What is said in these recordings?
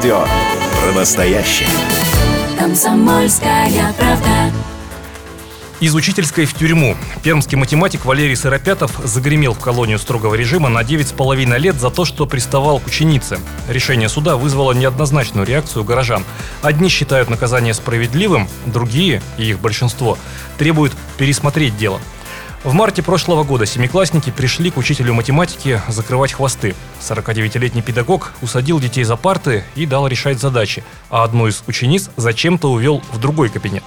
радио про настоящее. Комсомольская правда. Из учительской в тюрьму. Пермский математик Валерий Сыропятов загремел в колонию строгого режима на 9,5 лет за то, что приставал к ученице. Решение суда вызвало неоднозначную реакцию горожан. Одни считают наказание справедливым, другие, и их большинство, требуют пересмотреть дело. В марте прошлого года семиклассники пришли к учителю математики закрывать хвосты. 49-летний педагог усадил детей за парты и дал решать задачи, а одну из учениц зачем-то увел в другой кабинет.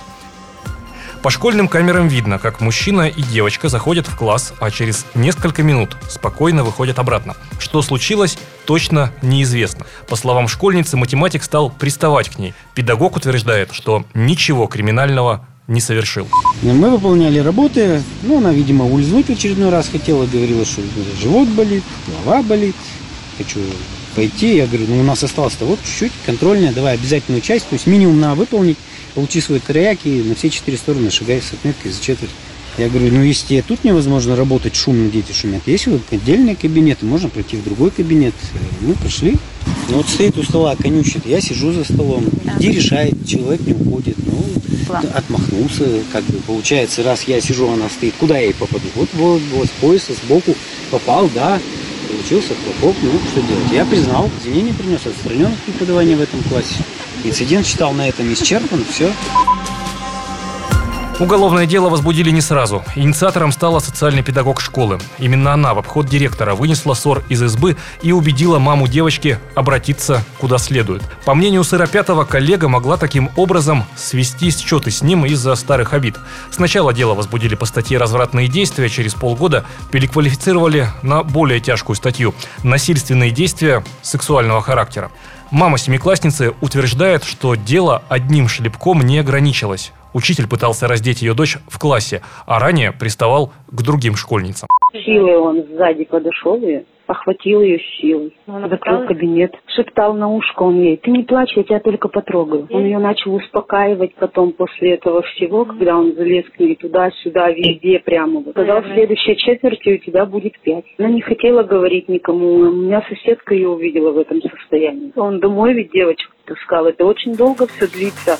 По школьным камерам видно, как мужчина и девочка заходят в класс, а через несколько минут спокойно выходят обратно. Что случилось, точно неизвестно. По словам школьницы, математик стал приставать к ней. Педагог утверждает, что ничего криминального не совершил. Мы выполняли работы, ну, она, видимо, ульзнуть в очередной раз хотела, говорила, что живот болит, голова болит, хочу пойти. Я говорю, ну, у нас осталось-то вот чуть-чуть, контрольная, давай обязательную часть, то есть минимум надо выполнить, получи свой трояк и на все четыре стороны шагай с отметкой за четверть. Я говорю, ну если тут невозможно работать, шумно дети шумят, есть вот отдельные кабинеты, можно пройти в другой кабинет. Мы пошли. Вот стоит у стола, конючит, я сижу за столом. Иди решает, человек не уходит. Ну, отмахнулся, как бы получается, раз я сижу, она стоит, куда я ей попаду? Вот, вот, вот, с пояса, сбоку попал, да, получился хлопок, ну, что делать? Я признал, извинения принес, отстранен от преподавания в этом классе. Инцидент считал на этом исчерпан, все. Уголовное дело возбудили не сразу. Инициатором стала социальный педагог школы. Именно она в обход директора вынесла ссор из избы и убедила маму девочки обратиться куда следует. По мнению Сыропятова, коллега могла таким образом свести счеты с ним из-за старых обид. Сначала дело возбудили по статье «Развратные действия», через полгода переквалифицировали на более тяжкую статью «Насильственные действия сексуального характера». Мама семиклассницы утверждает, что дело одним шлепком не ограничилось. Учитель пытался раздеть ее дочь в классе, а ранее приставал к другим школьницам. Силой он сзади подошел и охватил ее силой. Он закрыл кабинет, шептал на ушко он ей, ты не плачь, я тебя только потрогаю. Он ее начал успокаивать потом после этого всего, когда он залез к ней туда-сюда, везде прямо. Вот. Сказал, в следующей четверти у тебя будет пять. Она не хотела говорить никому, у меня соседка ее увидела в этом состоянии. Он домой ведь девочку таскал, это очень долго все длится.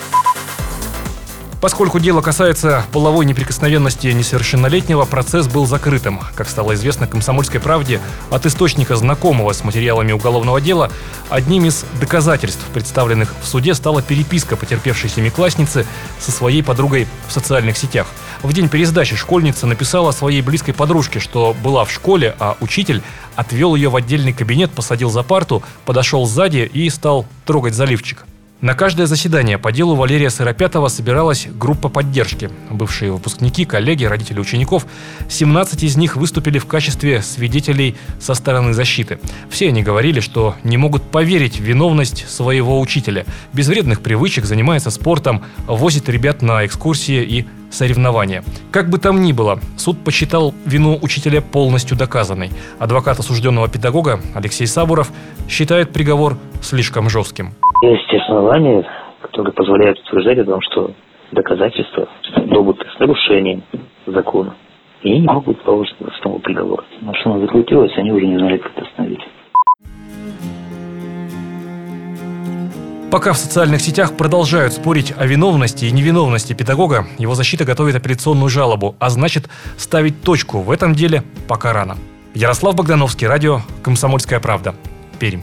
Поскольку дело касается половой неприкосновенности несовершеннолетнего, процесс был закрытым. Как стало известно «Комсомольской правде», от источника, знакомого с материалами уголовного дела, одним из доказательств, представленных в суде, стала переписка потерпевшей семиклассницы со своей подругой в социальных сетях. В день пересдачи школьница написала своей близкой подружке, что была в школе, а учитель отвел ее в отдельный кабинет, посадил за парту, подошел сзади и стал трогать заливчик. На каждое заседание по делу Валерия Сыропятова собиралась группа поддержки. Бывшие выпускники, коллеги, родители учеников. 17 из них выступили в качестве свидетелей со стороны защиты. Все они говорили, что не могут поверить в виновность своего учителя. Без вредных привычек, занимается спортом, возит ребят на экскурсии и соревнования. Как бы там ни было, суд посчитал вину учителя полностью доказанной. Адвокат осужденного педагога Алексей Сабуров считает приговор слишком жестким. Есть основания, которые позволяют утверждать о том, что доказательства добыты с нарушением закона. И не могут положить основу приговора. Машина закрутилась, они уже не знали, как это остановить. Пока в социальных сетях продолжают спорить о виновности и невиновности педагога, его защита готовит апелляционную жалобу, а значит ставить точку в этом деле пока рано. Ярослав Богдановский, радио «Комсомольская правда», Пермь.